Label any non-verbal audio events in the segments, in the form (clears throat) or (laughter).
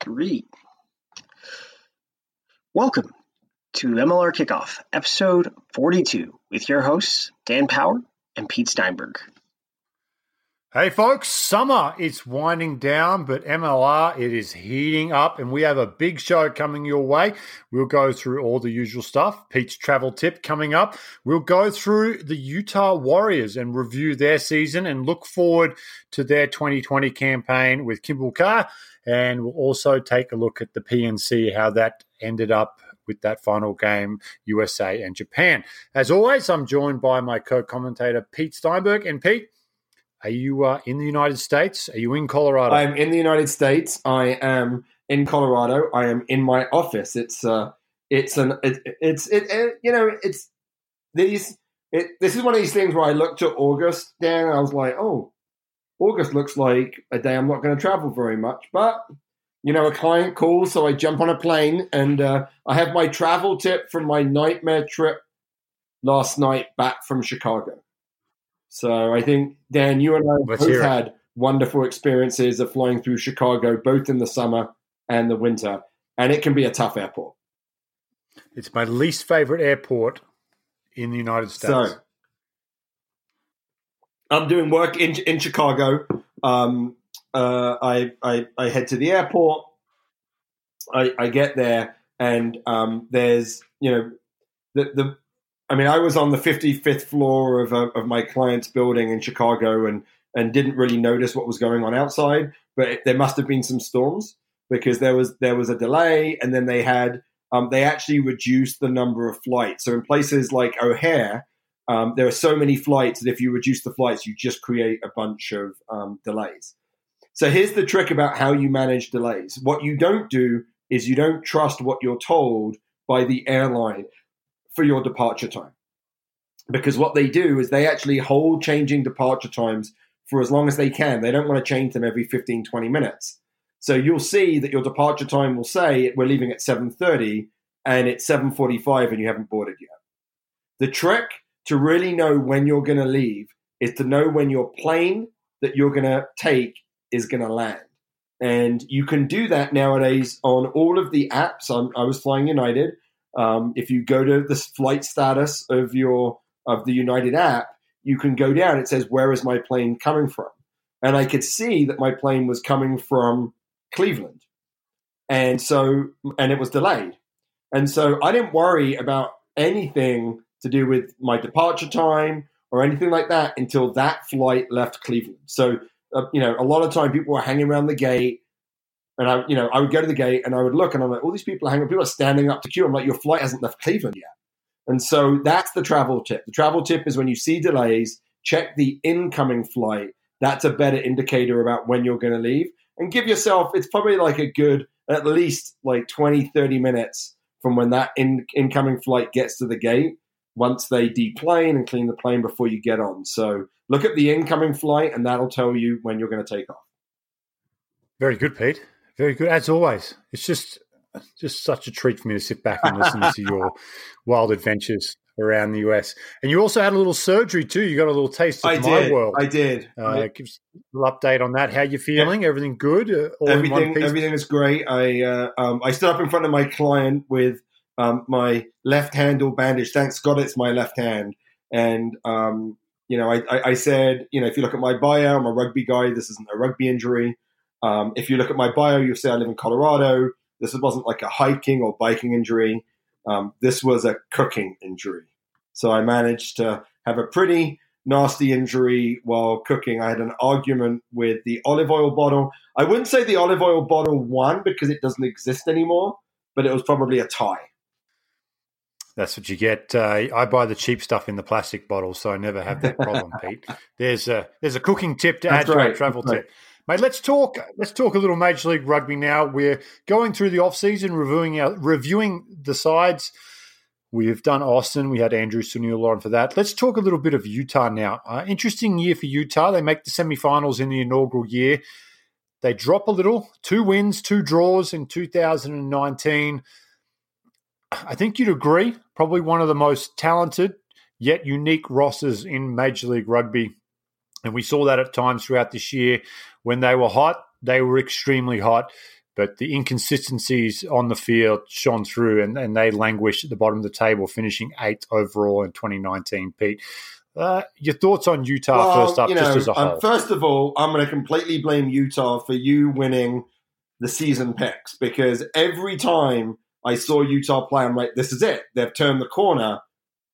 three. Welcome to MLR Kickoff, episode 42, with your hosts, Dan Power and Pete Steinberg. Hey folks, summer is winding down, but MLR it is heating up, and we have a big show coming your way. We'll go through all the usual stuff. Pete's travel tip coming up. We'll go through the Utah Warriors and review their season and look forward to their 2020 campaign with Kimball Kjar. And we'll also take a look at the PNC, how that ended up with that final game, USA and Japan. As always, I'm joined by my co-commentator Pete Steinberg. And Pete, are you uh, in the United States? Are you in Colorado? I'm in the United States. I am in Colorado. I am in my office. It's uh, it's an it, it's it, it, you know it's these it, this is one of these things where I looked at August, Dan, and I was like, oh, August looks like a day I'm not going to travel very much, but you know, a client calls, so I jump on a plane, and uh, I have my travel tip from my nightmare trip last night back from Chicago. So I think Dan, you and I Let's both had wonderful experiences of flying through Chicago, both in the summer and the winter, and it can be a tough airport. It's my least favorite airport in the United States. So I'm doing work in in Chicago. Um, uh, I, I I head to the airport. I, I get there, and um, there's you know the the. I mean, I was on the 55th floor of a, of my client's building in Chicago, and and didn't really notice what was going on outside. But it, there must have been some storms because there was there was a delay, and then they had um, they actually reduced the number of flights. So in places like O'Hare, um, there are so many flights that if you reduce the flights, you just create a bunch of um, delays. So here's the trick about how you manage delays. What you don't do is you don't trust what you're told by the airline for your departure time. Because what they do is they actually hold changing departure times for as long as they can. They don't want to change them every 15, 20 minutes. So you'll see that your departure time will say we're leaving at 7:30 and it's 7:45 and you haven't boarded yet. The trick to really know when you're going to leave is to know when your plane that you're going to take is going to land. And you can do that nowadays on all of the apps. I'm, I was flying United. Um, if you go to the flight status of your of the United app, you can go down. It says where is my plane coming from, and I could see that my plane was coming from Cleveland, and so and it was delayed, and so I didn't worry about anything to do with my departure time or anything like that until that flight left Cleveland. So uh, you know, a lot of time people were hanging around the gate. And I, you know, I would go to the gate and I would look and I'm like, all these people are hanging, people are standing up to queue. I'm like, your flight hasn't left Cleveland yet. And so that's the travel tip. The travel tip is when you see delays, check the incoming flight. That's a better indicator about when you're going to leave. And give yourself, it's probably like a good, at least like 20, 30 minutes from when that in, incoming flight gets to the gate once they deplane and clean the plane before you get on. So look at the incoming flight and that'll tell you when you're going to take off. Very good, Pete. Very good, as always. It's just just such a treat for me to sit back and listen to your (laughs) wild adventures around the US. And you also had a little surgery too. You got a little taste of I my did. world. I did. Uh, give us a little update on that. How you feeling? Everything good? Uh, all everything everything is great. I uh, um, I stood up in front of my client with um, my left handle bandage. Thanks God it's my left hand. And um, you know, I, I, I said, you know, if you look at my bio, I'm a rugby guy. This isn't a rugby injury. Um, if you look at my bio, you'll see I live in Colorado. This wasn't like a hiking or biking injury. Um, this was a cooking injury. So I managed to have a pretty nasty injury while cooking. I had an argument with the olive oil bottle. I wouldn't say the olive oil bottle won because it doesn't exist anymore, but it was probably a tie. That's what you get. Uh, I buy the cheap stuff in the plastic bottle, so I never have that problem, (laughs) Pete. There's a there's a cooking tip to That's add to our travel right. tip. Mate, let's talk. Let's talk a little Major League Rugby now. We're going through the off season, reviewing our reviewing the sides. We've done Austin. We had Andrew Suniula on for that. Let's talk a little bit of Utah now. Uh, interesting year for Utah. They make the semifinals in the inaugural year. They drop a little, two wins, two draws in 2019. I think you'd agree, probably one of the most talented yet unique rosters in Major League Rugby. And we saw that at times throughout this year. When they were hot, they were extremely hot. but the inconsistencies on the field shone through, and, and they languished at the bottom of the table, finishing eighth overall in 2019. Pete, uh, your thoughts on Utah well, first up, you know, just as a um, whole? Um, first of all, I'm going to completely blame Utah for you winning the season picks because every time I saw Utah play, I'm like, this is it. They've turned the corner,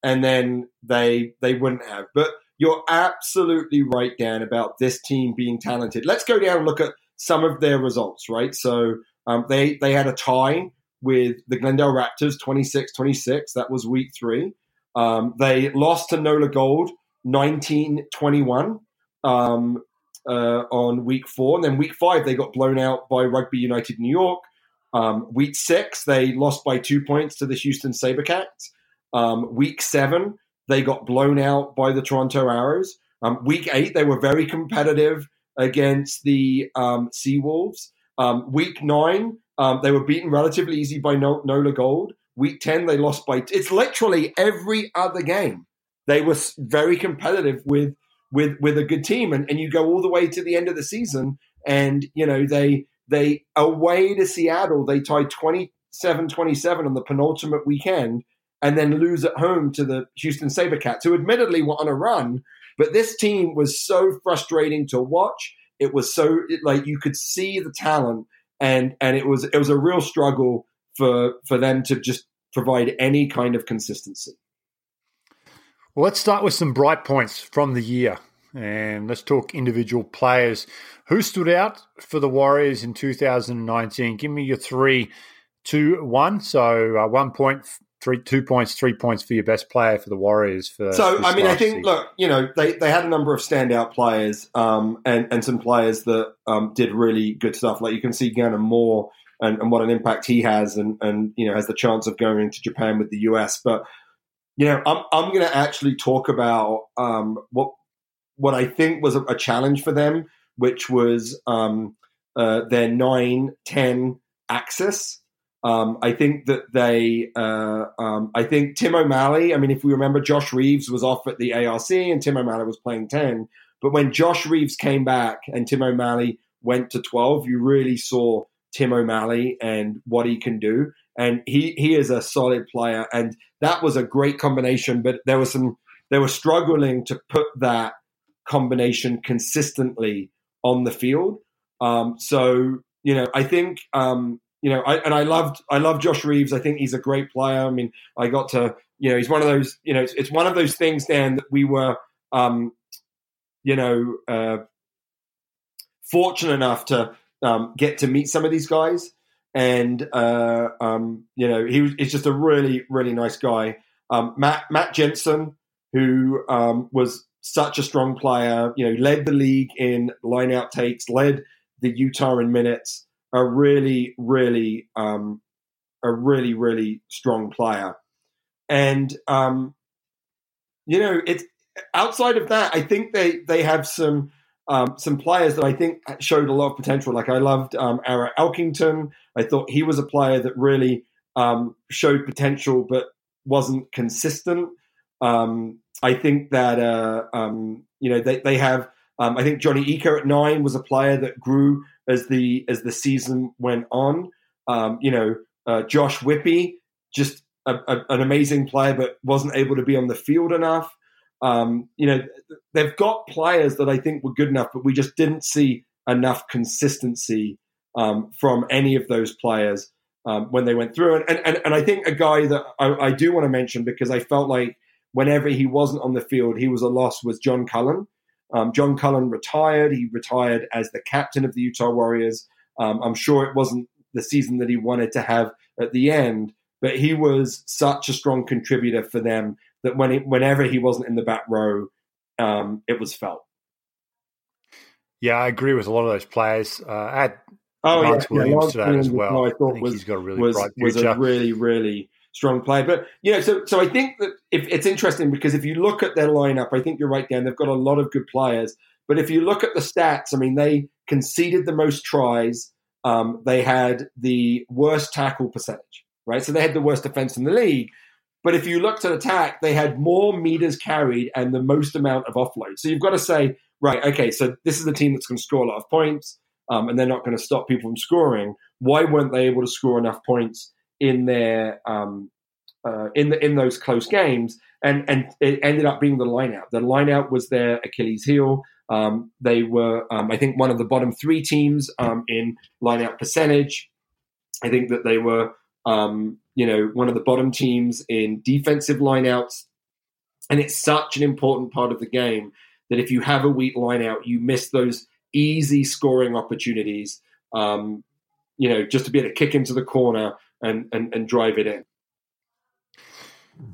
and then they they wouldn't have. But you're absolutely right, Dan, about this team being talented. Let's go down and look at some of their results. Right, so um, they they had a tie with the Glendale Raptors, 26-26. That was week three. Um, they lost to Nola Gold 1921 um, uh, on week four. And then week five, they got blown out by Rugby United New York. Um, week six, they lost by two points to the Houston Sabercats. Um, week seven, they got blown out by the Toronto Arrows. Um, week eight, they were very competitive against the um, Seawolves. Um, week nine, um, they were beaten relatively easy by Nola Gold. Week 10, they lost by, it's literally every other game. They were very competitive with, with, with a good team. And, and you go all the way to the end of the season and, you know, they, they away to Seattle, they tied 27 27 on the penultimate weekend and then lose at home to the Houston Sabercats, who admittedly were on a run. But this team was so frustrating to watch. It was so like you could see the talent, and and it was it was a real struggle for for them to just provide any kind of consistency. Well, let's start with some bright points from the year. And let's talk individual players. Who stood out for the Warriors in 2019? Give me your three, two, one. So uh, one point, three, two points, three points for your best player for the Warriors. For so, I mean, I think, season. look, you know, they, they had a number of standout players um, and, and some players that um, did really good stuff. Like you can see Gannon Moore and, and what an impact he has, and and you know has the chance of going into Japan with the US. But you know, I'm I'm going to actually talk about um, what what I think was a, a challenge for them, which was um, uh, their nine ten axis. Um, I think that they, uh, um, I think Tim O'Malley. I mean, if we remember, Josh Reeves was off at the ARC and Tim O'Malley was playing ten. But when Josh Reeves came back and Tim O'Malley went to twelve, you really saw Tim O'Malley and what he can do. And he he is a solid player, and that was a great combination. But there was some they were struggling to put that combination consistently on the field. Um, so you know, I think um, you know, I, and I loved I love Josh Reeves. I think he's a great player. I mean, I got to you know, he's one of those you know, it's, it's one of those things, Dan, that we were um, you know uh, fortunate enough to um, get to meet some of these guys. And uh, um, you know, he was, he's just a really, really nice guy. Um, Matt Matt Jensen, who um, was such a strong player, you know, led the league in line out takes, led the Utah in minutes. A really, really, um, a really, really strong player. And um, you know, it's outside of that, I think they they have some um, some players that I think showed a lot of potential. Like I loved um, Ara Elkington. I thought he was a player that really um, showed potential but wasn't consistent. Um, I think that uh, um, you know they, they have. Um, I think Johnny Ika at nine was a player that grew as the as the season went on. you know, uh, Josh Whippy, just a, a, an amazing player, but wasn't able to be on the field enough. Um, you know, they've got players that I think were good enough, but we just didn't see enough consistency um, from any of those players um, when they went through. And, and, and I think a guy that I, I, do want to mention because I felt like whenever he wasn't on the field, he was a loss was John Cullen. Um, John Cullen retired. He retired as the captain of the Utah Warriors. Um, I'm sure it wasn't the season that he wanted to have at the end, but he was such a strong contributor for them that when he, whenever he wasn't in the back row, um, it was felt. Yeah, I agree with a lot of those players. Uh, at oh Lance yeah, Williams yeah, today as well. I thought I was, he's got a really was, bright future. Was a really really strong player. But you know, so so I think that if, it's interesting because if you look at their lineup, I think you're right, Dan. They've got a lot of good players. But if you look at the stats, I mean, they conceded the most tries. Um, they had the worst tackle percentage, right? So they had the worst defense in the league. But if you looked at attack, they had more meters carried and the most amount of offload. So you've got to say, right, okay, so this is a team that's going to score a lot of points. um, and they're not going to stop people from scoring. Why weren't they able to score enough points in their um, uh, in the in those close games? And and it ended up being the lineout. The lineout was their Achilles heel. Um, they were, um, I think, one of the bottom three teams um, in lineout percentage. I think that they were, um, you know, one of the bottom teams in defensive lineouts. And it's such an important part of the game that if you have a weak lineout, you miss those easy scoring opportunities. Um, you know, just to be able to kick into the corner and, and, and drive it in.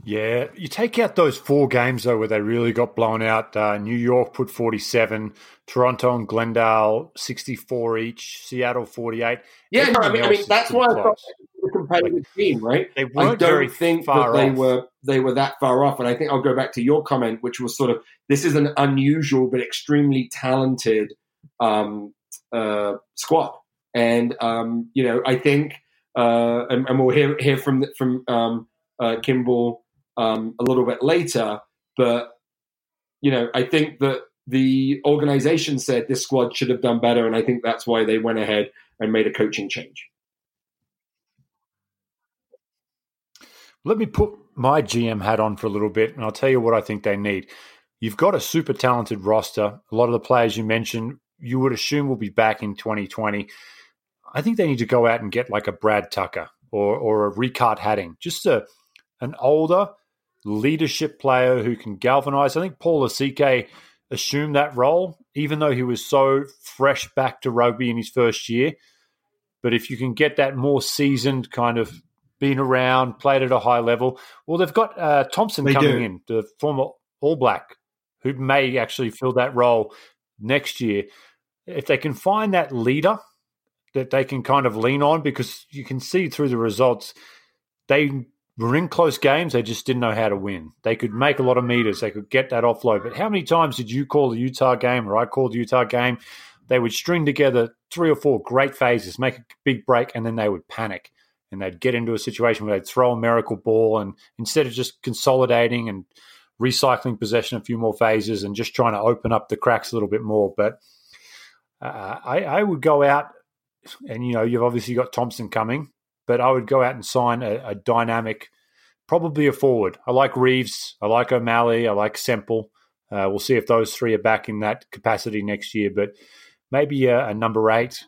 Yeah, you take out those four games though where they really got blown out. Uh, New York put forty-seven, Toronto and Glendale sixty-four each, Seattle forty-eight. Yeah, no, I mean, I mean that's why I thought a competitive like, team, right? They weren't I don't think that they off. were they were that far off, and I think I'll go back to your comment, which was sort of this is an unusual but extremely talented um, uh, squad, and um, you know I think, uh, and, and, we'll hear hear from from. Um, uh, Kimball um, a little bit later. But you know, I think that the organization said this squad should have done better, and I think that's why they went ahead and made a coaching change. Let me put my GM hat on for a little bit, and I'll tell you what I think they need. You've got a super talented roster. A lot of the players you mentioned, you would assume will be back in 2020. I think they need to go out and get like a Brad Tucker or or a Ricard Hattingh, just a an older leadership player who can galvanize. I think Paul Lasike assumed that role, even though he was so fresh back to rugby in his first year. But if you can get that more seasoned kind of been around, played at a high level, well, they've got uh, Thompson they coming do. in, the former All Black, who may actually fill that role next year. If they can find that leader that they can kind of lean on, because you can see through the results, they were in close games. They just didn't know how to win. They could make a lot of meters. They could get that offload. But how many times did you call the Utah game or I called the Utah game? They would string together three or four great phases, make a big break, and then they would panic. And they'd get into a situation where they'd throw a miracle ball. And instead of just consolidating and recycling possession a few more phases and just trying to open up the cracks a little bit more. But uh, I, I would go out, and you know, you've obviously got Thompson coming but I would go out and sign a, a dynamic, probably a forward. I like Reeves. I like O'Malley. I like Semple. Uh, we'll see if those three are back in that capacity next year, but maybe a, a number eight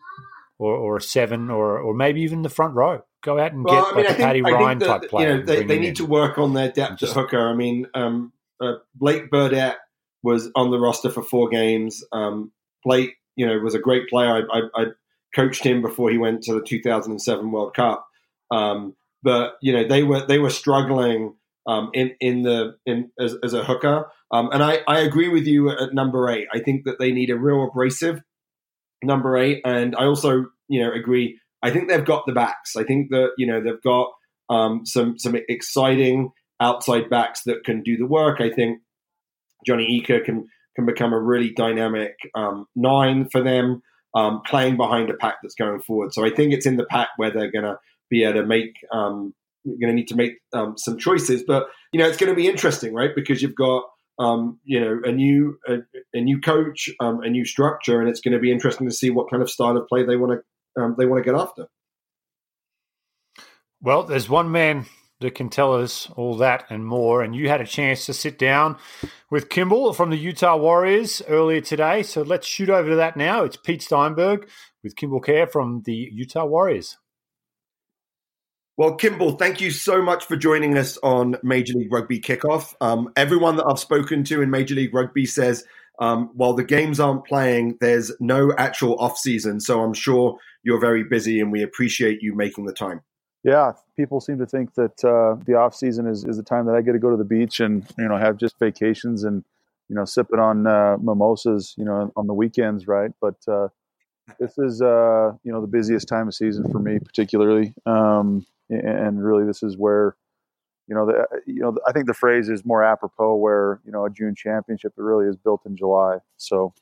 or, or, a seven or, or maybe even the front row. Go out and well, get I mean, like a Paddy Ryan that, type player. You know, they, they need in. to work on their depth just, at hooker. I mean, um, uh, Blake Burdette was on the roster for four games. Um, Blake, you know, was a great player. I, I, I coached him before he went to the 2007 World Cup. Um, but you know they were they were struggling um, in in the in as, as a hooker. Um, and I, I agree with you at number eight. I think that they need a real abrasive number eight, and I also you know agree. I think they've got the backs. I think that you know they've got um, some some exciting outside backs that can do the work. I think Johnny Ika can can become a really dynamic um, nine for them um, playing behind a pack that's going forward. So I think it's in the pack where they're going to be able to make. Um, going to need to make um, some choices, but you know it's going to be interesting, right? Because you've got um, you know a new a, a new coach, um, a new structure, and it's going to be interesting to see what kind of style of play they want to um, they want to get after. Well, there's one man that can tell us all that and more. And you had a chance to sit down with Kimball from the Utah Warriors earlier today. So let's shoot over to that now. It's Pete Steinberg with Kimball Kjar from the Utah Warriors. Well, Kimball, thank you so much for joining us on Major League Rugby Kickoff. Um, everyone that I've spoken to in Major League Rugby says um, while the games aren't playing, there's no actual off season. So I'm sure you're very busy, and we appreciate you making the time yeah, people seem to think that uh, the off season is, is the time that I get to go to the beach and you know have just vacations and you know sipping on uh, mimosas, you know, on the weekends, right? But uh, this is uh, you know the busiest time of season for me, particularly, um, and really this is where you know the you know I think the phrase is more apropos where you know a June championship it really is built in July, so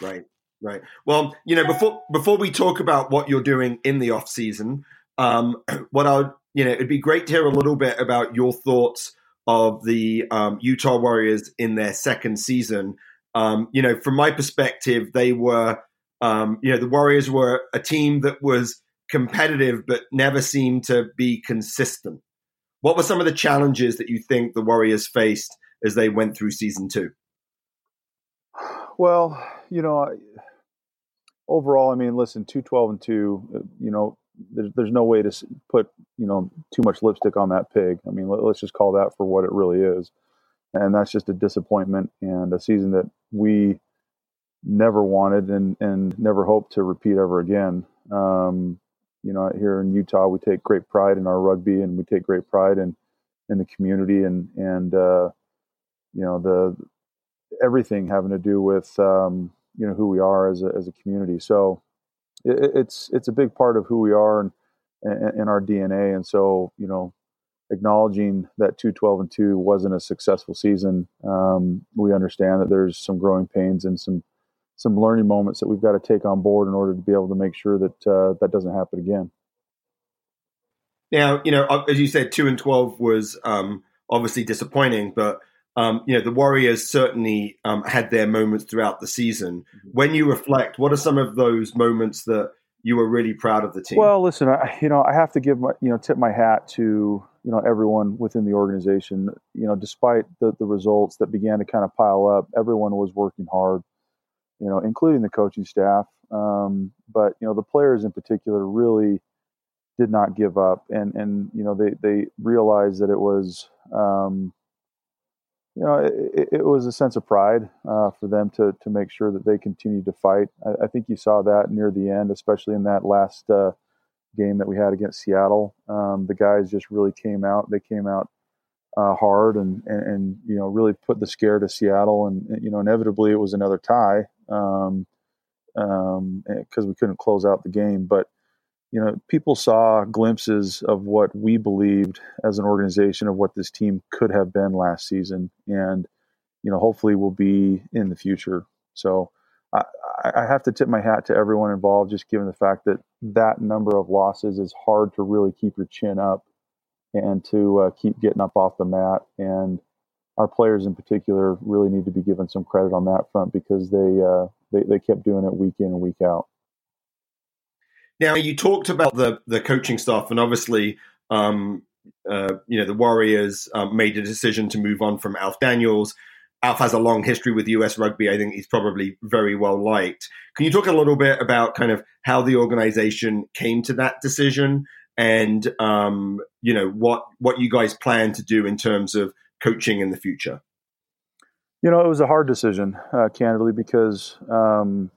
right. Right. Well, you know, before before we talk about what you're doing in the off season, um, (clears throat) what I would, you know, it'd be great to hear a little bit about your thoughts of the um, Utah Warriors in their second season. Um, you know, from my perspective, they were Um, you know, the Warriors were a team that was competitive but never seemed to be consistent. What were some of the challenges that you think the Warriors faced as they went through season two? Well, you know, overall, I mean, listen, two twelve and two. Uh, you know, there's there's no way to put you know too much lipstick on that pig. I mean, let, us just call that for what it really is, and that's just a disappointment and a season that we never wanted and and never hoped to repeat ever again. Um, you know, here in Utah, we take great pride in our rugby, and we take great pride in in the community, and and uh, you know the everything having to do with um, you know who we are as a as a community. So it, it's it's a big part of who we are and in our DNA. And so you know, acknowledging that two twelve and two wasn't a successful season, um, we understand that there's some growing pains and some some learning moments that we've got to take on board in order to be able to make sure that uh, that doesn't happen again. Now, you know, as you said, two and twelve was um, obviously disappointing, but um, you know the Warriors certainly um, had their moments throughout the season. Mm-hmm. When you reflect, what are some of those moments that you were really proud of the team? Well, listen, I, you know, I have to give my, you know, tip my hat to you know everyone within the organization. You know, despite the the results that began to kind of pile up, everyone was working hard you know, including the coaching staff. Um, but you know, the players in particular really did not give up, and and you know, they they realized that it was. You know, it, it, was a sense of pride uh, for them to to make sure that they continued to fight. I, I, think you saw that near the end, especially in that last uh, game that we had against Seattle. Um, the guys just really came out. They came out uh, hard and, and, and you know really put the scare to Seattle and you know inevitably it was another tie um, um, because um, we couldn't close out the game but you know people saw glimpses of what we believed as an organization of what this team could have been last season and you know hopefully will be in the future so I, I have to tip my hat to everyone involved just given the fact that that number of losses is hard to really keep your chin up and to uh, keep getting up off the mat. And our players in particular really need to be given some credit on that front because they uh, they, they kept doing it week in and week out. Now you talked about the the coaching staff, and obviously, um, uh, you know, the Warriors um, made a decision to move on from Alf Daniels. Alf has a long history with US rugby. I think he's probably very well liked. Can you talk a little bit about kind of how the organization came to that decision and um, you know what what you guys plan to do in terms of coaching in the future. You know, it was a hard decision, uh, candidly, because um,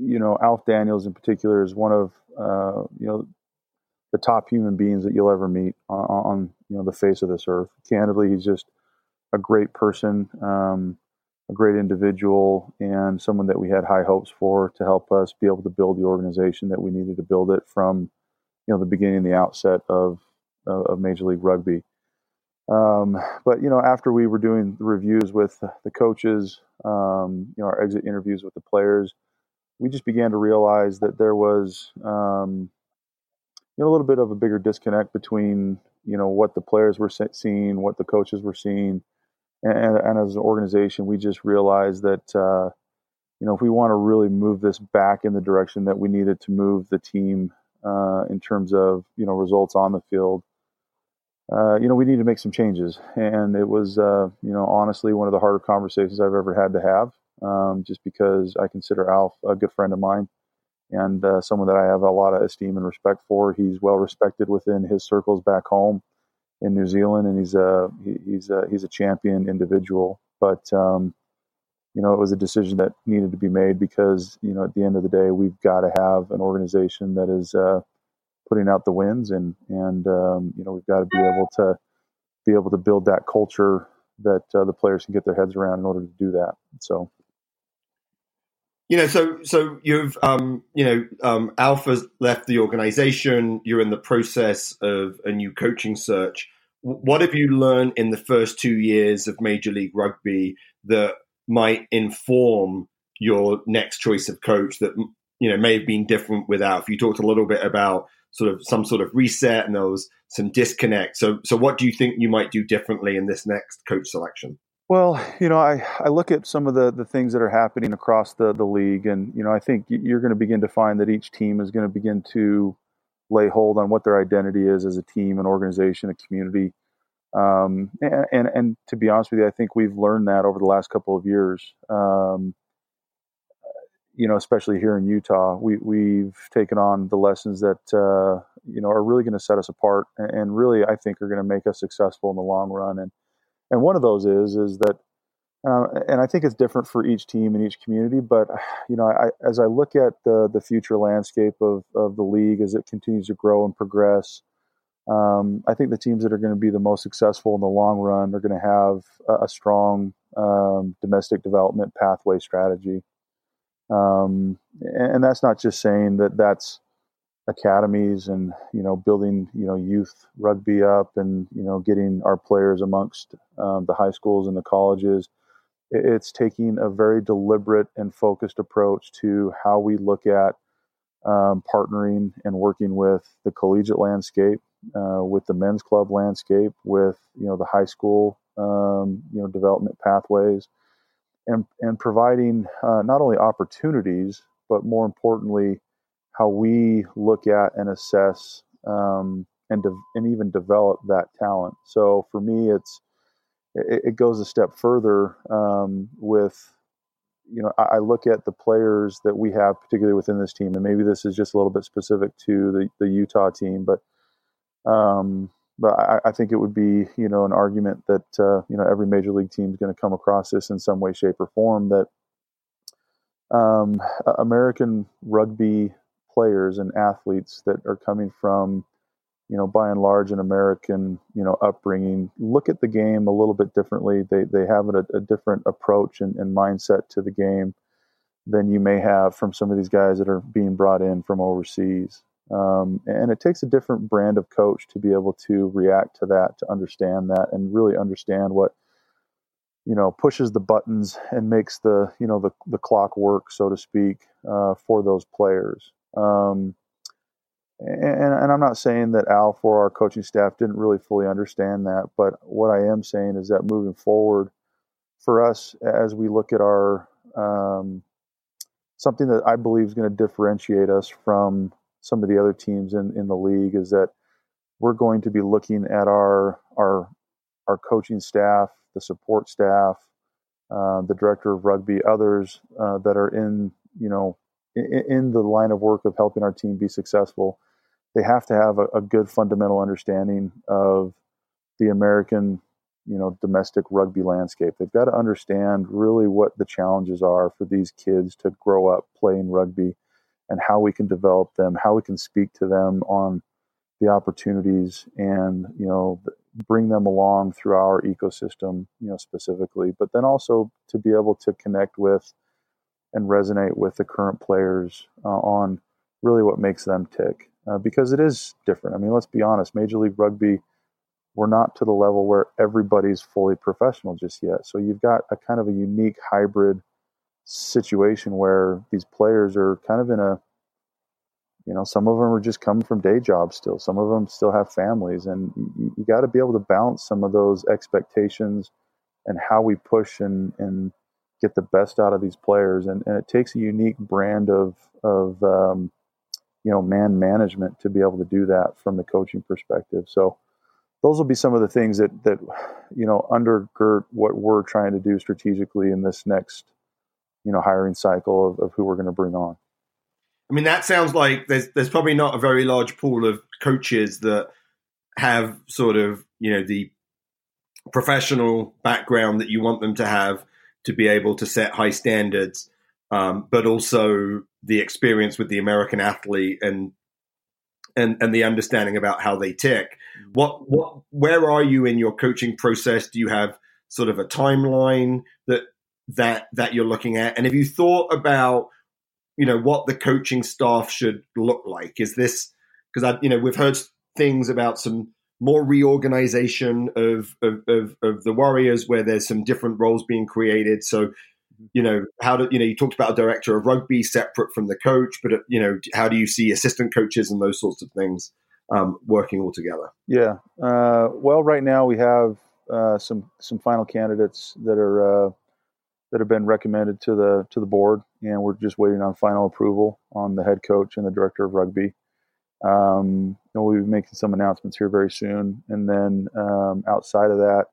you know Alf Daniels in particular is one of uh, you know the top human beings that you'll ever meet on, on, you know the face of this earth. Candidly, he's just a great person, um, a great individual, and someone that we had high hopes for to help us be able to build the organization that we needed to build it from you know the beginning, the outset of of Major League Rugby. Um, but you know, after we were doing the reviews with the coaches, um, you know, our exit interviews with the players, we just began to realize that there was, um, you know, a little bit of a bigger disconnect between you know what the players were seeing, what the coaches were seeing, and, and as an organization, we just realized that. Uh, you know, if we want to really move this back in the direction that we needed to move the team uh, in terms of you know results on the field. Uh, you know, we need to make some changes, and it was uh, you know honestly one of the harder conversations I've ever had to have, um, just because I consider Alf a good friend of mine and uh, someone that I have a lot of esteem and respect for. He's well respected within his circles back home in New Zealand, and he's a he, he's a, he's a champion individual. But um, you know, it was a decision that needed to be made because, you know, at the end of the day, we've got to have an organization that is uh, putting out the wins, and and um, you know, we've got to be able to be able to build that culture that uh, the players can get their heads around in order to do that. So, you know, so so you've um, you know, um, Alpha's left the organization. You're in the process of a new coaching search. What have you learned in the first two years of Major League Rugby that might inform your next choice of coach that you know may have been different. If you talked a little bit about sort of some sort of reset and there was some disconnect. So so what do you think you might do differently in this next coach selection? Well, you know, I, I look at some of the, the things that are happening across the, the league, and, you know, I think you're going to begin to find that each team is going to begin to lay hold on what their identity is as a team, an organization, a community. Um, and, and, and, to be honest with you, I think we've learned that over the last couple of years. Um, you know, especially here in Utah, we, we've taken on the lessons that, uh, you know, are really going to set us apart and really, I think, are going to make us successful in the long run. And, and one of those is is that uh, and I think it's different for each team and each community. But (sighs) you know, I, as I look at the the future landscape of of the league as it continues to grow and progress, um, I think the teams that are going to be the most successful in the long run are going to have a, a strong um, domestic development pathway strategy. Um, and, and that's not just saying that that's academies and you know building you know youth rugby up and you know getting our players amongst um, the high schools and the colleges. It's taking a very deliberate and focused approach to how we look at um, partnering and working with the collegiate landscape uh, with the men's club landscape with you know the high school um, you know development pathways and and providing uh, not only opportunities but more importantly how we look at and assess um, and de- and even develop that talent. So for me, it's it, it goes a step further um, with you know I, I, look at the players that we have particularly within this team, and maybe this is just a little bit specific to the the Utah team, but um, but I, I, think it would be you know an argument that uh, you know every major league team is going to come across this in some way, shape, or form that um, American rugby players and athletes that are coming from, you know, by and large, an American, you know, upbringing look at the game a little bit differently. They they have a, a different approach and, and mindset to the game than you may have from some of these guys that are being brought in from overseas. Um, and it takes a different brand of coach to be able to react to that, to understand that, and really understand what you know pushes the buttons and makes the you know the the clock work, so to speak, uh, for those players. Um, and, and, I'm not saying that Al for our coaching staff didn't really fully understand that, but what I am saying is that moving forward, for us as we look at our um, something that I believe is going to differentiate us from some of the other teams in, in the league is that we're going to be looking at our our our coaching staff, the support staff, uh, the director of rugby, others uh, that are in you know in, the line of work of helping our team be successful, they have to have a, a good fundamental understanding of the American, you know, domestic rugby landscape. They've got to understand really what the challenges are for these kids to grow up playing rugby and how we can develop them, how we can speak to them on the opportunities and, you know, bring them along through our ecosystem, you know, specifically, but then also to be able to connect with and resonate with the current players uh, on really what makes them tick uh, because it is different. I mean, let's be honest, Major League Rugby, we're not to the level where everybody's fully professional just yet. So you've got a kind of a unique hybrid situation where these players are kind of in a you know some of them are just coming from day jobs still some of them still have families and you, you got to be able to balance some of those expectations and how we push and and get the best out of these players, and, and it takes a unique brand of of um, you know man management to be able to do that from the coaching perspective. So those will be some of the things that that you know undergird what we're trying to do strategically in this next you know hiring cycle of, of who we're going to bring on. I mean, that sounds like there's there's probably not a very large pool of coaches that have sort of you know the professional background that you want them to have to be able to set high standards, um, but also the experience with the American athlete and and and the understanding about how they tick. Mm-hmm. What what where are you in your coaching process? Do you have sort of a timeline that that that you're looking at? And have you thought about you know what the coaching staff should look like? Is this because I you know we've heard things about some more reorganization of, of, of, of, the Warriors where there's some different roles being created. So, you know, how do, you know, you talked about a director of rugby separate from the coach, but, you know, how do you see assistant coaches and those sorts of things um, working all together? Yeah. Uh, well, right now we have uh, some some final candidates that are uh, that have been recommended to the to the board, and we're just waiting on final approval on the head coach and the director of rugby. Um, and we'll be making some announcements here very soon, and then um, outside of that,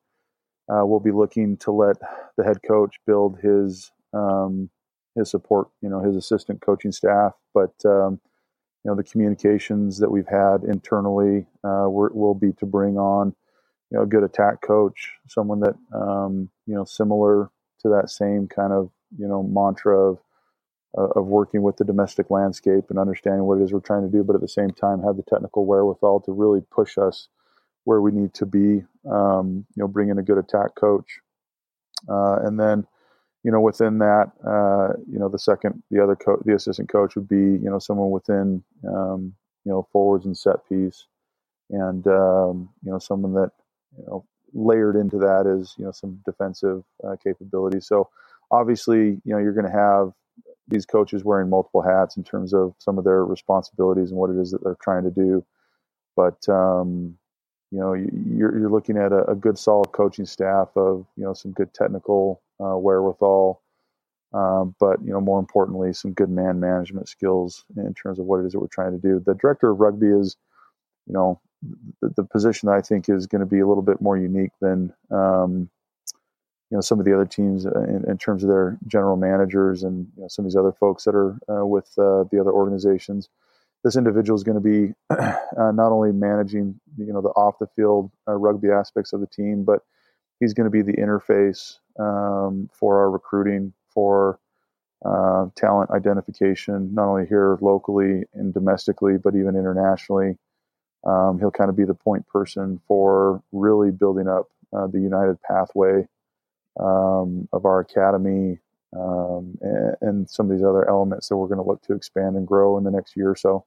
uh, we'll be looking to let the head coach build his um, his support, you know, his assistant coaching staff, but um, you know the communications that we've had internally uh, will be to bring on you know a good attack coach, someone that um, you know similar to that same kind of you know mantra of uh, of working with the domestic landscape and understanding what it is we're trying to do, but at the same time have the technical wherewithal to really push us where we need to be. Um, you know, bring in a good attack coach, uh, and then you know within that, uh, you know the second the other coach, the assistant coach would be you know someone within um, you know forwards and set piece, and um, you know someone that you know layered into that is you know some defensive uh, capability. So obviously, you know you're going to have these coaches wearing multiple hats in terms of some of their responsibilities and what it is that they're trying to do. But um, you know you're, you're looking at a, a, good solid coaching staff of you know some good technical uh, wherewithal. Um, but you know, more importantly, some good man management skills in terms of what it is that we're trying to do. The director of rugby is, you know, the, the position I think is going to be a little bit more unique than um, you know some of the other teams in, in, terms of their general managers and you know, some of these other folks that are uh, with uh, the other organizations. This individual is going to be (clears throat) uh, not only managing you know the off the field uh, rugby aspects of the team, but he's going to be the interface um, for our recruiting for uh, talent identification, not only here locally and domestically, but even internationally. Um, he'll kind of be the point person for really building up uh, the united pathway um, of our academy um, and, and, some of these other elements that we're going to look to expand and grow in the next year or so.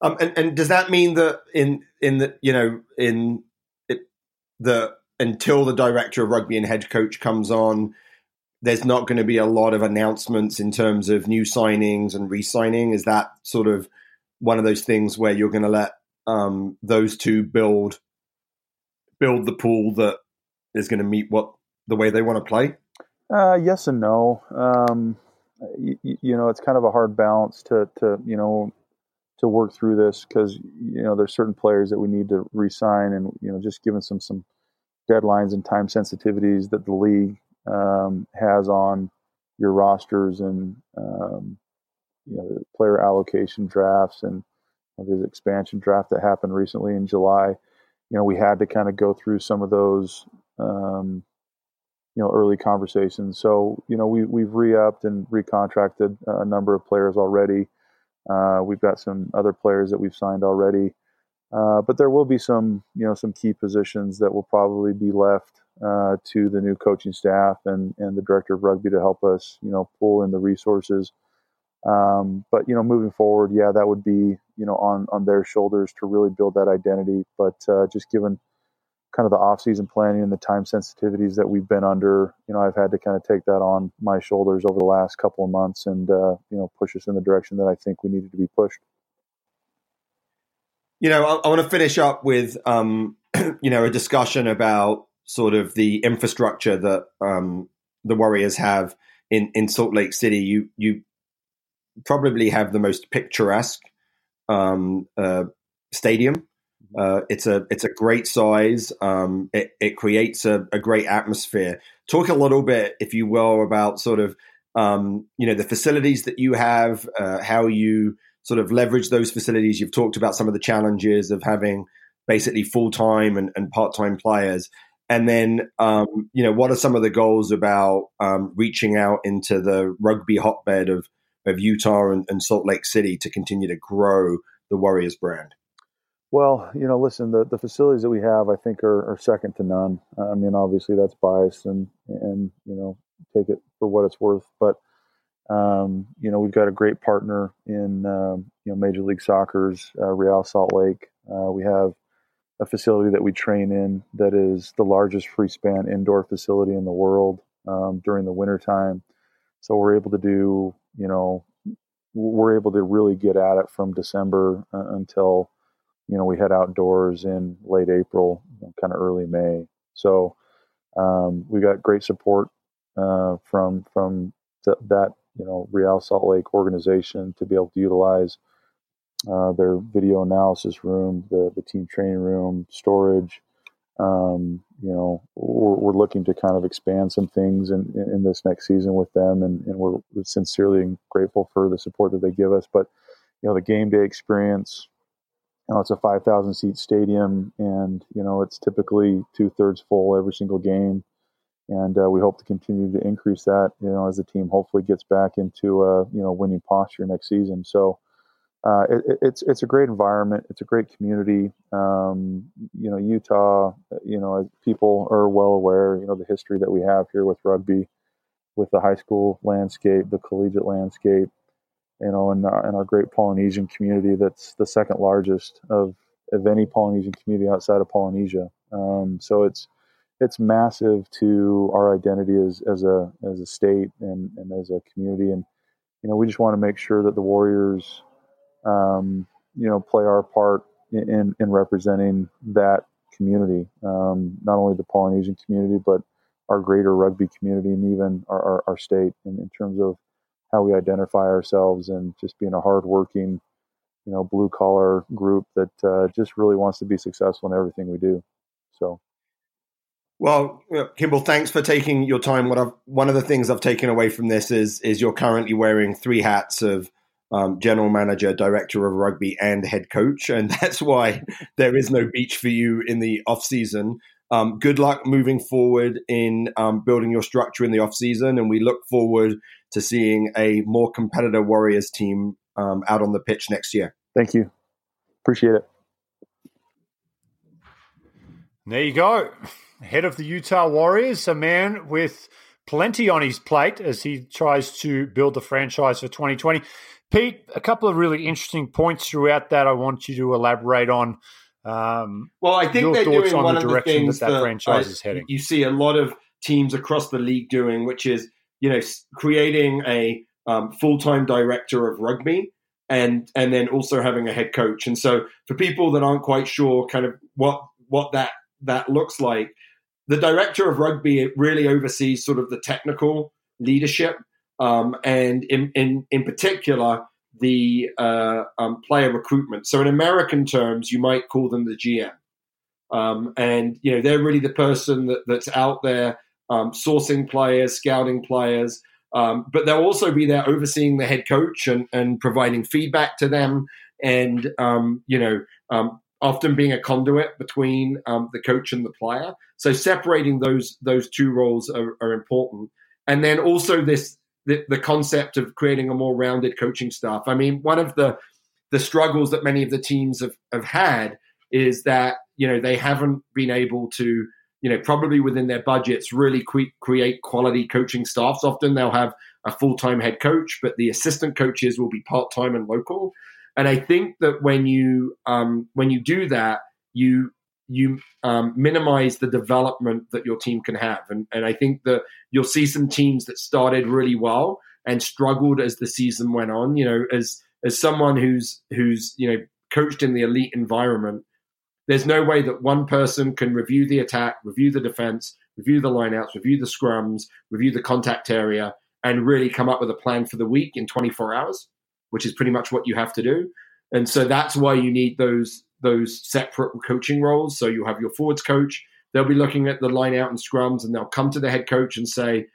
Um, and, and, does that mean that in in the you know in it, the until the director of rugby and head coach comes on, there's not going to be a lot of announcements in terms of new signings and re-signing. Is that sort of one of those things where you're going to let um, those two build build the pool that is going to meet what the way they want to play? Uh, yes and no. Um, you, you, know, it's kind of a hard balance to to you know to work through this because you know there's certain players that we need to re-sign, and you know just given some some deadlines and time sensitivities that the league um, has on your rosters and um, you know player allocation drafts and there's expansion draft that happened recently in July. You know, we had to kind of go through some of those, um, you know, early conversations. So, you know, we we've re-upped and recontracted a number of players already. Uh, we've got some other players that we've signed already, uh, but there will be some, you know, some key positions that will probably be left uh, to the new coaching staff and and the director of rugby to help us, you know, pull in the resources um, but you know, moving forward, yeah, that would be you know on on their shoulders to really build that identity. But uh, just given kind of the off-season planning and the time sensitivities that we've been under, you know, I've had to kind of take that on my shoulders over the last couple of months and uh, you know push us in the direction that I think we needed to be pushed. You know, I, I want to finish up with um, (clears throat) you know a discussion about sort of the infrastructure that um, the Warriors have in in Salt Lake City. You you probably have the most picturesque um, uh, stadium. Uh, it's a it's a great size. Um, it, it creates a, a, great atmosphere. Talk a little bit, if you will, about sort of um, you know the facilities that you have, uh, how you sort of leverage those facilities. You've talked about some of the challenges of having basically full time and, and part time players. And then, um, you know, what are some of the goals about um, reaching out into the rugby hotbed of of Utah and, and Salt Lake City to continue to grow the Warriors brand? Well, you know, listen, the, the facilities that we have, I think, are, are second to none. I mean, obviously that's biased, and and you know, take it for what it's worth. But um, you know, we've got a great partner in um, you know Major League Soccer's uh, Real Salt Lake. Uh, we have a facility that we train in that is the largest free span indoor facility in the world um, during the wintertime. So we're able to do you know, we're able to really get at it from December uh, until you know, we head outdoors in late April, kind of early May. So um, we got great support uh, from from th- that you know Real Salt Lake organization to be able to utilize uh, their video analysis room, the the team training room, storage. Um, you know, we're, we're, looking to kind of expand some things in, in this next season with them, and, and we're sincerely grateful for the support that they give us. But you know, the game day experience, you know, it's a 5,000 seat stadium, and you know it's typically two thirds full every single game, and uh, we hope to continue to increase that. You know, as the team hopefully gets back into a you know winning posture next season. So. Uh, it, it's it's a great environment. It's a great community. Um, you know, Utah. You know, people are well aware. You know, the history that we have here with rugby, with the high school landscape, the collegiate landscape, you know, in our, and our great Polynesian community that's the second largest of, of any Polynesian community outside of Polynesia. Um, so it's it's massive to our identity as, as a as a state and, and as a community. And you know, we just want to make sure that the Warriors, um, you know, play our part in in representing that community, um, not only the Polynesian community, but our greater rugby community and even our, our, our state in, in terms of how we identify ourselves and just being a hardworking, you know, blue collar group that uh, just really wants to be successful in everything we do. So. Well, Kimball, thanks for taking your time. What I've, one of the things I've taken away from this is is you're currently wearing three hats of um, general manager, director of rugby, and head coach, and (laughs) that's why there is no beach for you in the off season. Um, good luck moving forward in um, building your structure in the off season, and we look forward to seeing a more competitive Warriors team um, out on the pitch next year. Thank you. Appreciate it. There you go. Head of the Utah Warriors, a man with plenty on his plate as he tries to build the franchise for 2020. Pete, a couple of really interesting points throughout that I want you to elaborate on. Um, well, I think they're doing on one the of the things that, that, that franchise I, is heading. You see a lot of teams across the league doing, which is you know, creating a um, full time director of rugby and and then also having a head coach. And so for people that aren't quite sure, kind of what what that that looks like, the director of rugby really oversees sort of the technical leadership um, and in, in in particular the uh, um, player recruitment. So in American terms, you might call them the GM. Um, and you know they're really the person that, that's out there um, sourcing players, scouting players, um, but they'll also be there overseeing the head coach and, and providing feedback to them, and um, you know, um, often being a conduit between the coach and the player. So separating those those two roles are, are important, and then also this the, the concept of creating a more rounded coaching staff. I mean, one of the the struggles that many of the teams have, have had is that you know they haven't been able to you know, probably within their budgets, really create quality coaching staffs. Often they'll have a full time head coach, but the assistant coaches will be part time and local. And I think that when you um, when you do that, you you um, minimize the development that your team can have. And, and I think that you'll see some teams that started really well and struggled as the season went on. You know, as as someone who's who's you know coached in the elite environment, there's no way that one person can review the attack, review the defense, review the lineouts, review the scrums, review the contact area, and really come up with a plan for the week in 24 hours, which is pretty much what you have to do. And so that's why you need those those separate coaching roles. So you'll have your forwards coach. They'll be looking at the lineout and scrums, and they'll come to the head coach and say,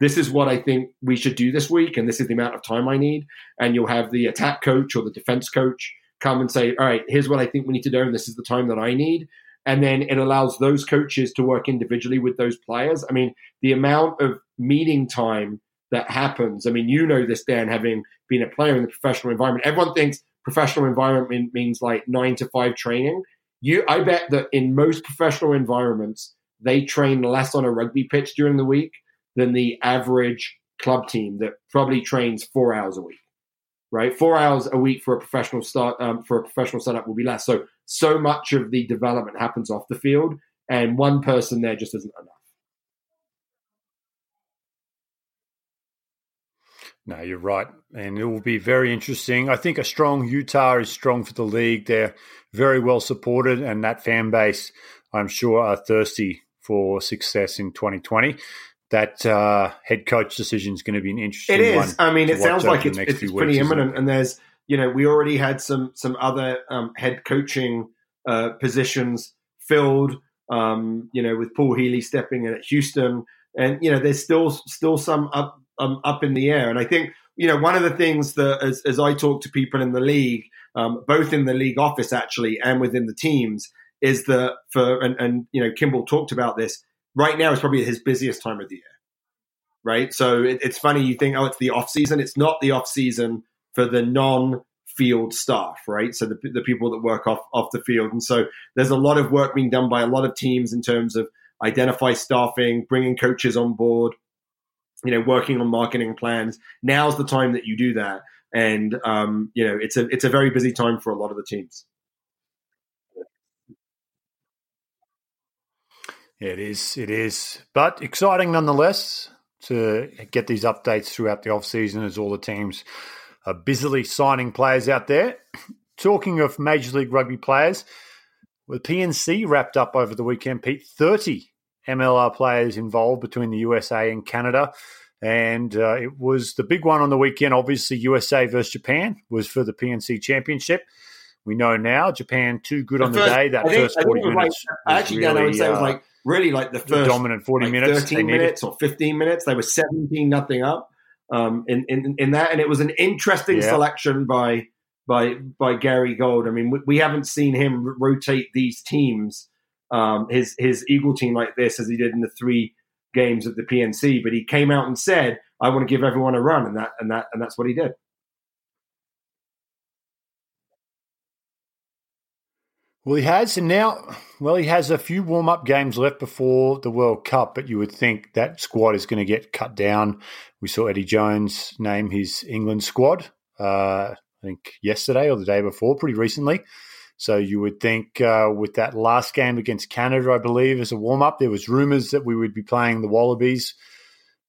"This is what I think we should do this week, and this is the amount of time I need." And you'll have the attack coach or the defense coach come and say, all right, here's what I think we need to do, and this is the time that I need. And then it allows those coaches to work individually with those players. I mean, the amount of meeting time that happens. I mean, you know this, Dan, having been a player in the professional environment. Everyone thinks professional environment means like nine to five training. You, I bet that in most professional environments, they train less on a rugby pitch during the week than the average club team that probably trains four hours a week right? Four hours a week for a professional start um, for a professional setup will be less. So so much of the development happens off the field, and one person there just isn't enough. No, you're right. And it will be very interesting. I think a strong Utah is strong for the league. They're very well supported, and that fan base, I'm sure, are thirsty for success in 2020. That uh, head coach decision is going to be an interesting one. It is. I mean, it sounds like it's, it's, pretty imminent, and there's you know we already had some some other um, head coaching uh, positions filled. Um, you know, with Paul Healy stepping in at Houston, and you know, there's still still some up um, up in the air. And I think you know one of the things that as, as I talk to people in the league, um, both in the league office actually and within the teams, is that for and, and you know Kimball talked about this. Right now is probably his busiest time of the year. Right, so it, it's funny you think oh it's the off season. It's not the off season for the non field staff, right? So the, the people that work off off the field, and so there's a lot of work being done by a lot of teams in terms of identify staffing, bringing coaches on board, you know, working on marketing plans. Now's the time that you do that, and um, you know, it's a it's a very busy time for a lot of the teams. It is, it is, but exciting nonetheless to get these updates throughout the off season as all the teams are busily signing players out there. (clears throat) Talking of Major League Rugby players, with PNC wrapped up over the weekend, Pete, 30 MLR players involved between the USA and Canada. And uh, it was the big one on the weekend. Obviously, USA versus Japan was for the PNC Championship. We know now Japan too good the on the day. That think, first forty minutes. Like, actually, really, I would say it was like really like the first dominant forty like minutes, thirteen minutes or fifteen minutes. They were seventeen nothing up um, in, in in that, and it was an interesting yeah. selection by by by Gary Gold. I mean, we, we haven't seen him rotate these teams um, his his Eagle team like this as he did in the three games of the PNC. But he came out and said, "I want to give everyone a run," and that and that and that's what he did. Well, he has, and now, well, he has a few warm up games left before the World Cup, but you would think that squad is going to get cut down. We saw Eddie Jones name his England squad, uh, I think yesterday or the day before, pretty recently. So you would think uh, with that last game against Canada, I believe, as a warm up, there was rumours that we would be playing the Wallabies,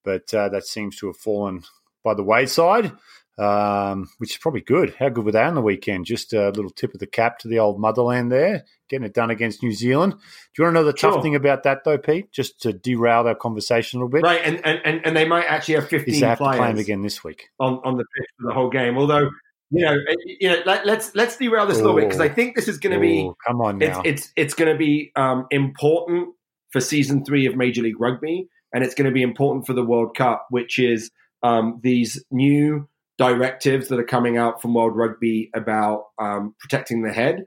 but uh, that seems to have fallen by the wayside, um, which is probably good. How good were they on the weekend? Just a little tip of the cap to the old motherland there, getting it done against New Zealand. Do you want to know the tough thing about that, though, Pete? Just to derail our conversation a little bit, right? And and, and they might actually have fifteen. Is they have to play them again this week on on the pitch for the whole game, although you know, eh, you know, let, us let's, let's derail this a little bit because I think this is going to be. Come on now. It's it's, it's going to be um, important for season three of Major League Rugby, and it's going to be important for the World Cup, which is um, these new directives that are coming out from World Rugby about um, protecting the head.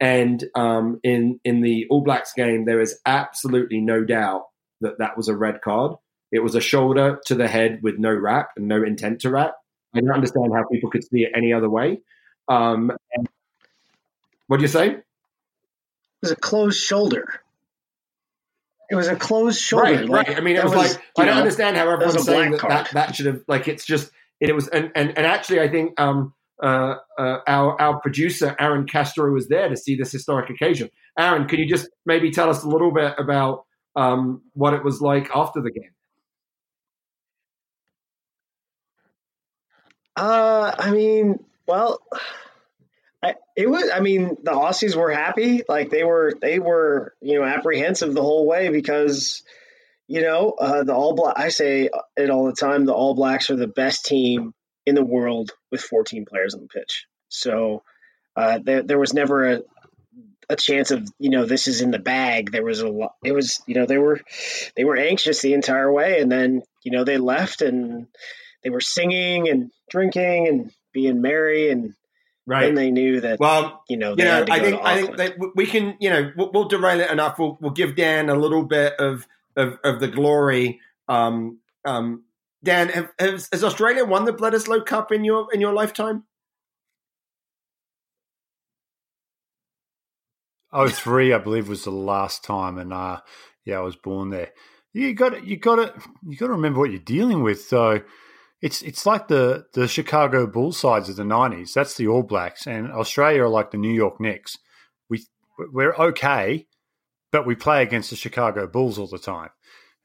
And um, in in the All Blacks game, there is absolutely no doubt that that was a red card. It was a shoulder to the head with no wrap and no intent to wrap. I don't understand how people could see it any other way. Um, what do you say? It was a closed shoulder. It was a closed shoulder. Right, like, right. I mean, it was, was, like I don't know, understand how everyone's saying that, that, that should have like it's just it was and and, and actually I think um, uh, uh, our our producer Aaron Castro was there to see this historic occasion. Aaron, can you just maybe tell us a little bit about um, what it was like after the game? Uh, I mean, well, I, it was. I mean, the Aussies were happy. Like they were, they were, you know, apprehensive the whole way because, you know, uh, the All Black. I say it all the time. The All Blacks are the best team in the world with 14 players on the pitch. So uh, there, there was never a, a chance of you know this is in the bag. There was a lot. It was you know they were they were anxious the entire way, and then you know they left and they were singing and drinking and being merry and right. And they knew that. Well, you know, you know, I think I think that we can, you know, we'll, we'll, derail it enough. We'll, we'll give Dan a little bit of of, of the glory. Um, um, Dan, have, has, has Australia won the Bledisloe Cup in your in your lifetime? Oh, three, I believe, was the last time, and uh, yeah, I was born there. You got it. you got to you got to remember what you're dealing with. So it's it's like the the Chicago Bulls sides of the '90s. That's the All Blacks, and Australia are like the New York Knicks. We we're okay, but we play against the Chicago Bulls all the time.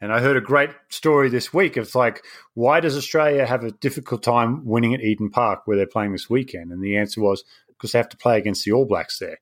And I heard a great story this week. It's like, why does Australia have a difficult time winning at Eden Park where they're playing this weekend? And the answer was because they have to play against the All Blacks there.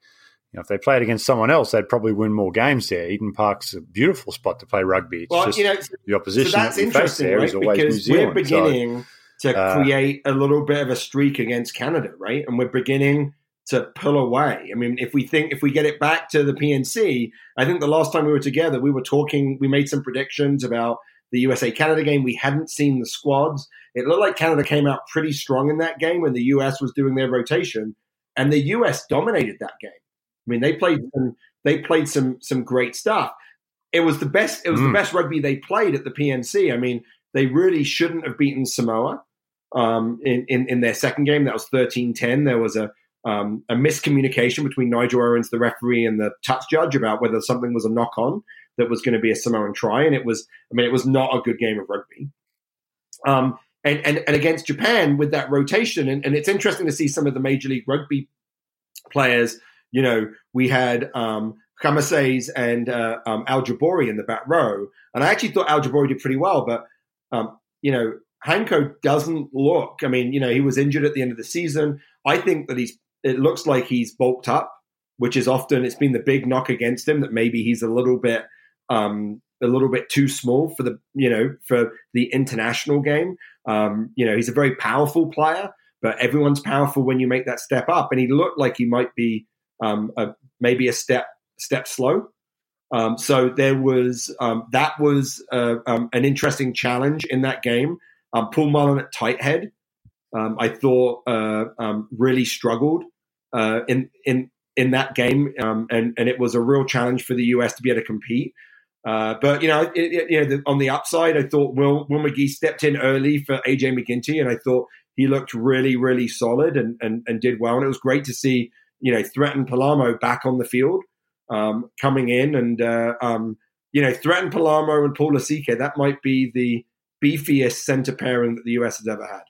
You know, if they played against someone else, they'd probably win more games there. Eden Park's a beautiful spot to play rugby. It's well, just you know, the opposition so that's that we face interesting, there right? is always New Zealand. we're beginning so, to uh, create a little bit of a streak against Canada, right? And we're beginning to pull away. I mean, if we think if we get it back to the PNC, I think the last time we were together, we were talking. We made some predictions about the USA Canada game. We hadn't seen the squads. It looked like Canada came out pretty strong in that game when the US was doing their rotation, and the US dominated that game. I mean, they played some, they played some some great stuff. It was the best. It was Mm. the best rugby they played at the PNC. I mean, they really shouldn't have beaten Samoa um, in, in in their second game. That was 13-10. There was a um, a miscommunication between Nigel Owens, the referee, and the touch judge about whether something was a knock on that was going to be a Samoan try, and it was. I mean, it was not a good game of rugby. Um, and, and and against Japan with that rotation, and, and it's interesting to see some of the Major League Rugby players. You know, we had um, Kamases and uh, um, Al-Jiboori in the back row, and I actually thought Al-Jiboori did pretty well, but um, you know, Hanco doesn't look. I mean, you know, he was injured at the end of the season. I think that he's. It looks like he's bulked up, which is often it's been the big knock against him that maybe he's a little bit um, a little bit too small for the you know for the international game. Um, you know, he's a very powerful player, but everyone's powerful when you make that step up. And he looked like he might be um, a, maybe a step step slow. Um, so there was um, that was uh, um, an interesting challenge in that game. Um, Paul Mullen at tight head, I thought uh, really struggled uh, in in in that game, and and it was a real challenge for the US to be able to compete. Uh, but you know, it, it, you know, the, on the upside, I thought Will Will Magie stepped in early for AJ MacGinty, and I thought he looked really, really solid and, and and did well. And it was great to see you know Thretton Palamo back on the field, um, coming in, and uh, um, you know Thretton Palamo and Paul Lasike. That might be the beefiest center pairing that the US has ever had.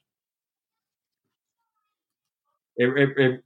It, it, it,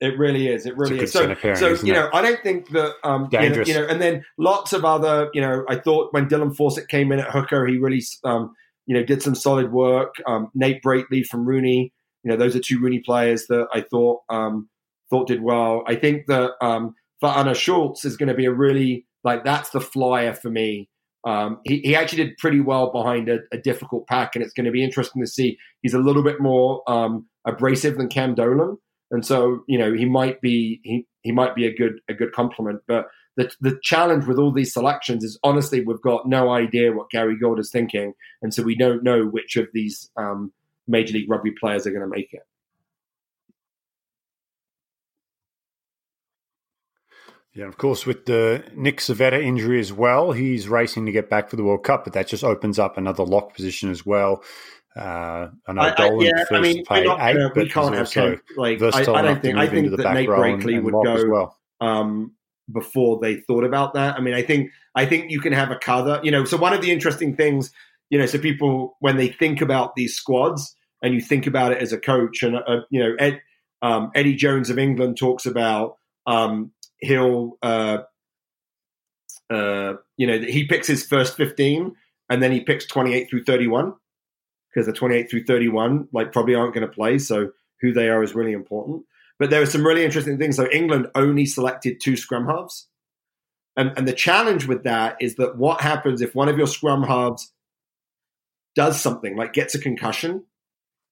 it really is. It really is. So, pairing, so you know, I don't think that um, you know, you know, and then lots of other, you know, I thought when Dylan Fawcett came in at hooker, he really, um, you know, did some solid work. Um, Nate Brakeley from Rooney, you know, those are two Rooney players that I thought um, thought did well. I think that um, for Anna Schultz is going to be a really like that's the flyer for me. Um, he, he actually did pretty well behind a, a difficult pack, and it's going to be interesting to see. He's a little bit more um, abrasive than Cam Dolan, and so you know he might be he, he might be a good a good compliment. But the the challenge with all these selections is honestly we've got no idea what Gary Gold is thinking, and so we don't know which of these um, Major League Rugby players are going to make it. Yeah, of course, with the Nick Civetta injury as well, he's racing to get back for the World Cup, but that just opens up another lock position as well. Uh, I know I- I- Dolan yeah, I mean, paid not eight, gonna- but we he's can't have also Ken- like I, I don't think I think that Nate row and, Brakeley and would go as well. um, before they thought about that. I mean, I think I think you can have a cover. You know, so one of the interesting things, you know, so people when they think about these squads and you think about it as a coach, and uh, you know, Ed, um, Eddie Jones of England talks about um, he'll. Uh, uh, you know, he picks his first 15 and then he picks 28 through 31 because the 28 through 31 like probably aren't going to play. So who they are is really important. But there are some really interesting things. So England only selected two scrum halves. And, and the challenge with that is that what happens if one of your scrum halves does something like gets a concussion,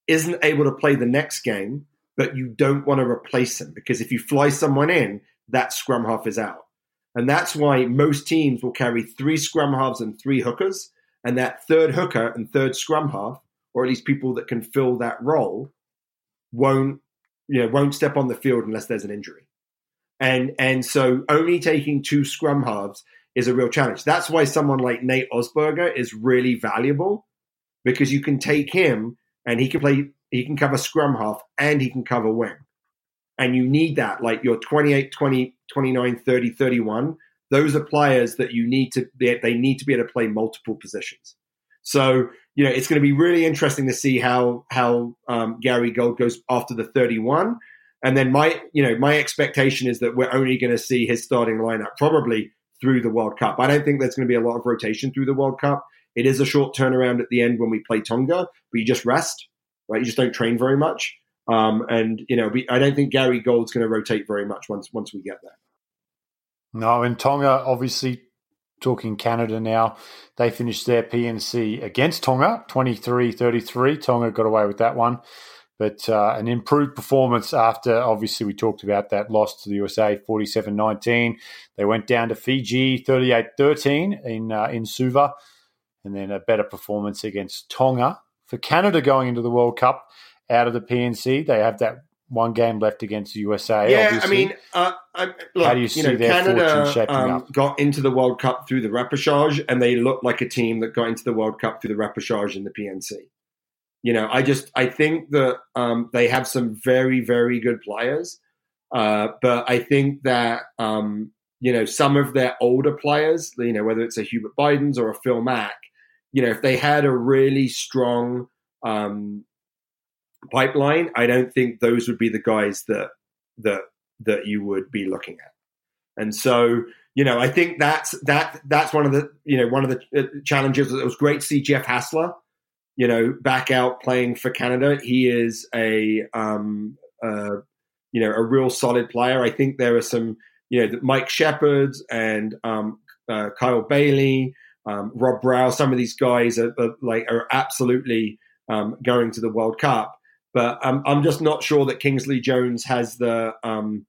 isn't able to play the next game, but you don't want to replace him because if you fly someone in, that scrum half is out. And that's why most teams will carry three scrum halves and three hookers. And that third hooker and third scrum half, or at least people that can fill that role, won't you know won't step on the field unless there's an injury. And and so only taking two scrum halves is a real challenge. That's why someone like Nate Augspurger is really valuable because you can take him and he can play he can cover scrum half and he can cover wing. And you need that like your 28 20 29 30 31 those are players that you need to they need to be able to play multiple positions. So, you know, it's going to be really interesting to see how how um, Gary Gold goes after the 31. And then my, you know, my expectation is that we're only going to see his starting lineup probably through the World Cup. I don't think there's going to be a lot of rotation through the World Cup. It is a short turnaround at the end when we play Tonga, but you just rest, right? You just don't train very much. Um, and you know, we, I don't think Gary Gold's going to rotate very much once once we get there. No, and Tonga obviously talking Canada now. They finished their PNC against Tonga, 23-33. Tonga got away with that one. But uh, an improved performance after, obviously, we talked about that loss to the USA 47 19. They went down to Fiji 38 13 in, uh, in Suva, and then a better performance against Tonga. For Canada going into the World Cup out of the PNC, they have that one game left against the USA. Yeah, obviously. I mean, uh, I, look, How do you see know, their fortune Canada shaping um, up? got into the World Cup through the repechage, and they look like a team that got into the World Cup through the repechage in the PNC. You know, I just I think that um, they have some very very good players, uh, but I think that um, you know some of their older players, you know, whether it's a Hubert Buydens or a Phil Mack, you know, if they had a really strong um, pipeline, I don't think those would be the guys that that that you would be looking at. And so, you know, I think that's that that's one of the you know one of the uh, challenges. It was great to see Jeff Hassler, you know, back out playing for Canada. He is a um, uh, you know a real solid player. I think there are some you know Mike Shepherds and um, uh, Kyle Baillie, um, Rob Brow. Some of these guys are, are like are absolutely um, going to the World Cup. But I'm I'm just not sure that Kingsley Jones has the um,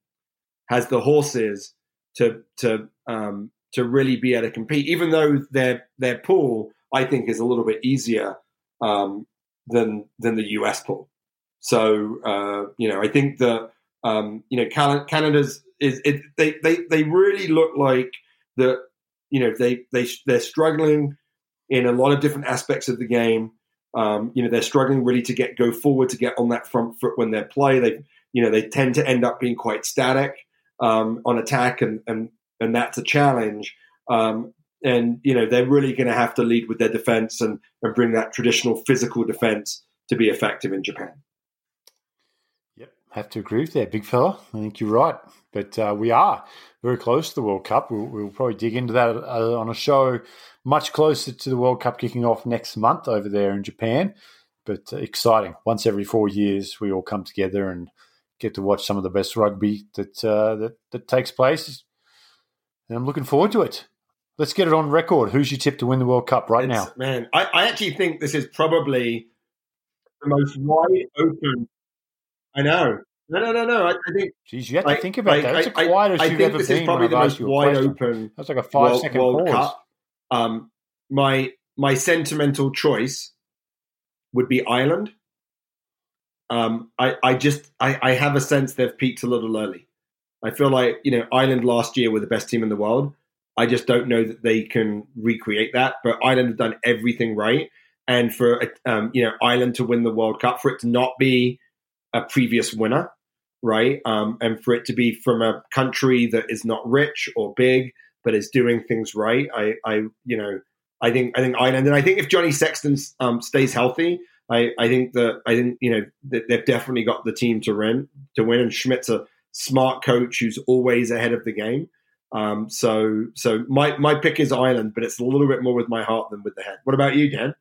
has the horses to to um, to really be able to compete. Even though their their pool, I think, is a little bit easier um, than than the US pool. So uh, you know, I think that um, you know Canada's is it, they they they really look like that. You know, they they they're struggling in a lot of different aspects of the game. Um, you know, they're struggling really to get go forward to get on that front foot when they play. They, you know, they tend to end up being quite static um, on attack, and and and that's a challenge. Um, and you know, they're really going to have to lead with their defense and and bring that traditional physical defense to be effective in Japan. Yep, have to agree with that, big fella. I think you're right. But uh, we are very close to the World Cup. We'll, we'll probably dig into that uh, on a show much closer to the World Cup kicking off next month over there in Japan. But uh, exciting. Once every four years, we all come together and get to watch some of the best rugby that uh, that, that takes place. And I'm looking forward to it. Let's get it on record. Who's your tip to win the World Cup right It's- now? man, I, I actually think this is probably the most wide open. I know. No, no, no, no. I, I think Jeez, you have to think about like, that. It's the I- I- quietest I you've think ever been probably the most asked you a wide question. open That's like a five World, second World pause. Cup. Um, my my sentimental choice would be Ireland. Um, I, I just I, I have a sense they've peaked a little early. I feel like you know Ireland last year were the best team in the world. I just don't know that they can recreate that. But Ireland have done everything right, and for um, you know Ireland to win the World Cup, for it to not be a previous winner, right, um, and for it to be from a country that is not rich or big but is doing things right, I, I you know I think I think Ireland, and I think if Johnny Sexton um, stays healthy, I, I think that I think you know they've definitely got the team to win to win, and Schmidt's a smart coach who's always ahead of the game. Um, so so my my pick is Ireland, but it's a little bit more with my heart than with the head. What about you, Dan?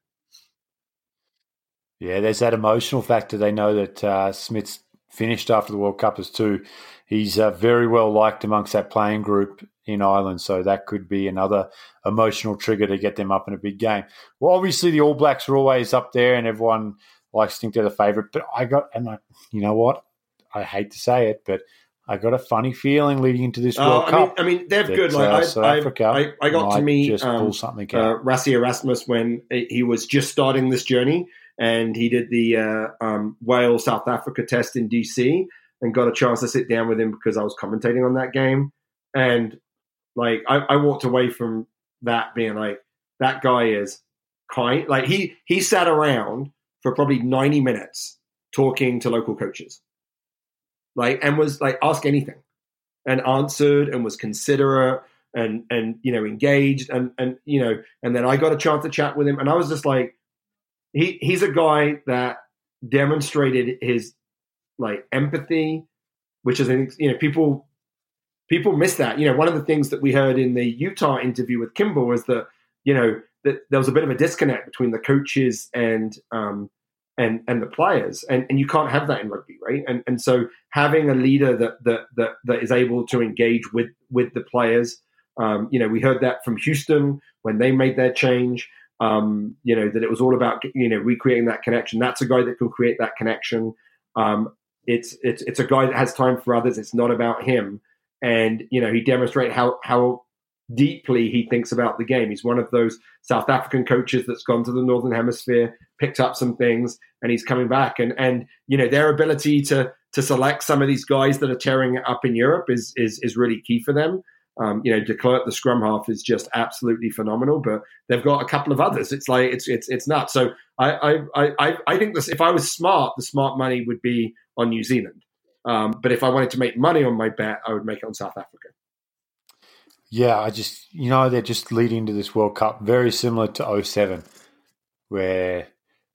Yeah, there's that emotional factor. They know that uh, Schmidt's finished after the World Cup as two. He's uh, very well liked amongst that playing group in Ireland, so that could be another emotional trigger to get them up in a big game. Well, obviously the All Blacks are always up there, and everyone likes to think they're the favourite. But I got, and I, you know what? I hate to say it, but I got a funny feeling leading into this World Uh, I mean, Cup. I mean, they're that, good. Like uh, I, South I, Africa I, I got to meet just um, pull something uh. Rassie Erasmus when he was just starting this journey, and he did the uh, um, Wales South Africa test in DC, and got a chance to sit down with him because I was commentating on that game, and like I, I walked away from that being like that guy is kind. Like he he sat around for probably ninety minutes talking to local coaches, like and was like ask anything, and answered and was considerate and and you know engaged and and you know and then I got a chance to chat with him and I was just like he he's a guy that demonstrated his like empathy which is you know people people miss that. You know, one of the things that we heard in the Utah interview with Kimball was that you know that there was a bit of a disconnect between the coaches and um, and and the players, and and you can't have that in rugby, right? And and so having a leader that that that, that is able to engage with with the players. Um, you know, we heard that from Houston when they made their change. Um, you know that it was all about you know recreating that connection. That's a guy that can create that connection. Um, it's it's it's a guy that has time for others. It's not about him, and you know he demonstrated how how deeply he thinks about the game. He's one of those South African coaches that's gone to the Northern Hemisphere, picked up some things, and he's coming back. And and you know their ability to to select some of these guys that are tearing up in Europe is is is really key for them. Um, you know, De Klerk, the scrum half, is just absolutely phenomenal. But they've got a couple of others. It's like it's it's it's nuts. So I I I, I think this. If I was smart, the smart money would be on New Zealand. Um, but if I wanted to make money on my bet, I would make it on South Africa. Yeah, I just you know they're just leading to this World Cup very similar to 07 where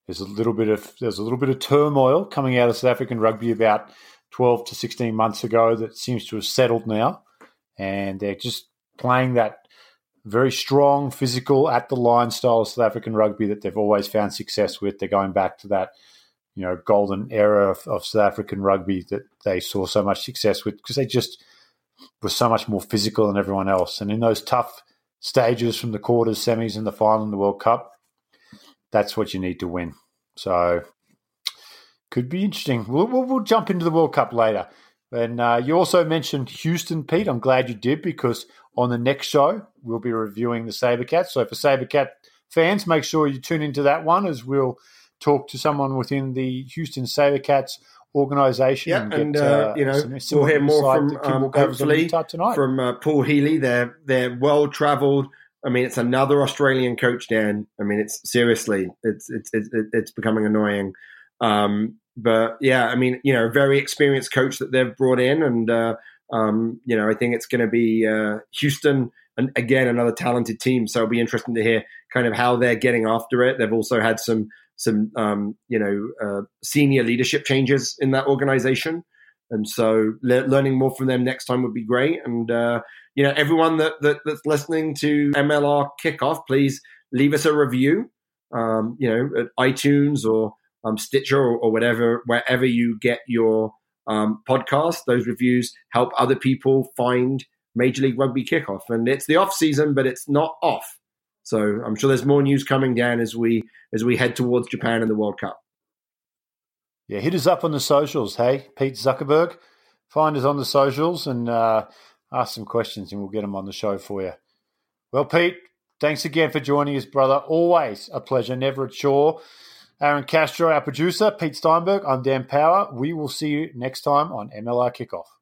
there's a little bit of there's a little bit of turmoil coming out of South African rugby about 12 to 16 months ago that seems to have settled now and they're just playing that very strong physical at the line style of South African rugby that they've always found success with. They're going back to that you know golden era of, of South African rugby that they saw so much success with because they just were so much more physical than everyone else. And in those tough stages from the quarters, semis, and the final in the World Cup, that's what you need to win. So could be interesting. We'll, we'll, we'll jump into the World Cup later. And uh, you also mentioned Houston, Pete. I'm glad you did because on the next show, we'll be reviewing the Sabercats. So for Sabercat fans, make sure you tune into that one as we'll talk to someone within the Houston Sabercats organization. Yeah, and, and uh, uh, you know we'll hear more from um, hopefully from uh, Paul Healy. They're they're well travelled. I mean, it's another Australian coach, Dan. I mean, it's seriously, it's it's it's, it's becoming annoying. Um, but yeah, I mean, you know, very experienced coach that they've brought in, and uh, um, you know, I think it's going to be uh, Houston, and again, another talented team. So it'll be interesting to hear kind of how they're getting after it. They've also had some some um, you know uh, senior leadership changes in that organization and so le- learning more from them next time would be great and uh, you know everyone that, that, that's listening to mlr kickoff please leave us a review um, you know at itunes or um, stitcher or, or, whatever wherever you get your um, podcast those reviews help other people find major league rugby kickoff and it's the off season but it's not off so I'm sure there's more news coming down as we as we head towards Japan and the World Cup. Yeah, hit us up on the socials. Hey, Pete Zuckerberg, find us on the socials and uh, ask some questions, and we'll get them on the show for you. Well, Pete, thanks again for joining us, brother. Always a pleasure, never a chore. Aaron Castro, our producer, Pete Steinberg. I'm Dan Power. We will see you next time on MLR Kickoff.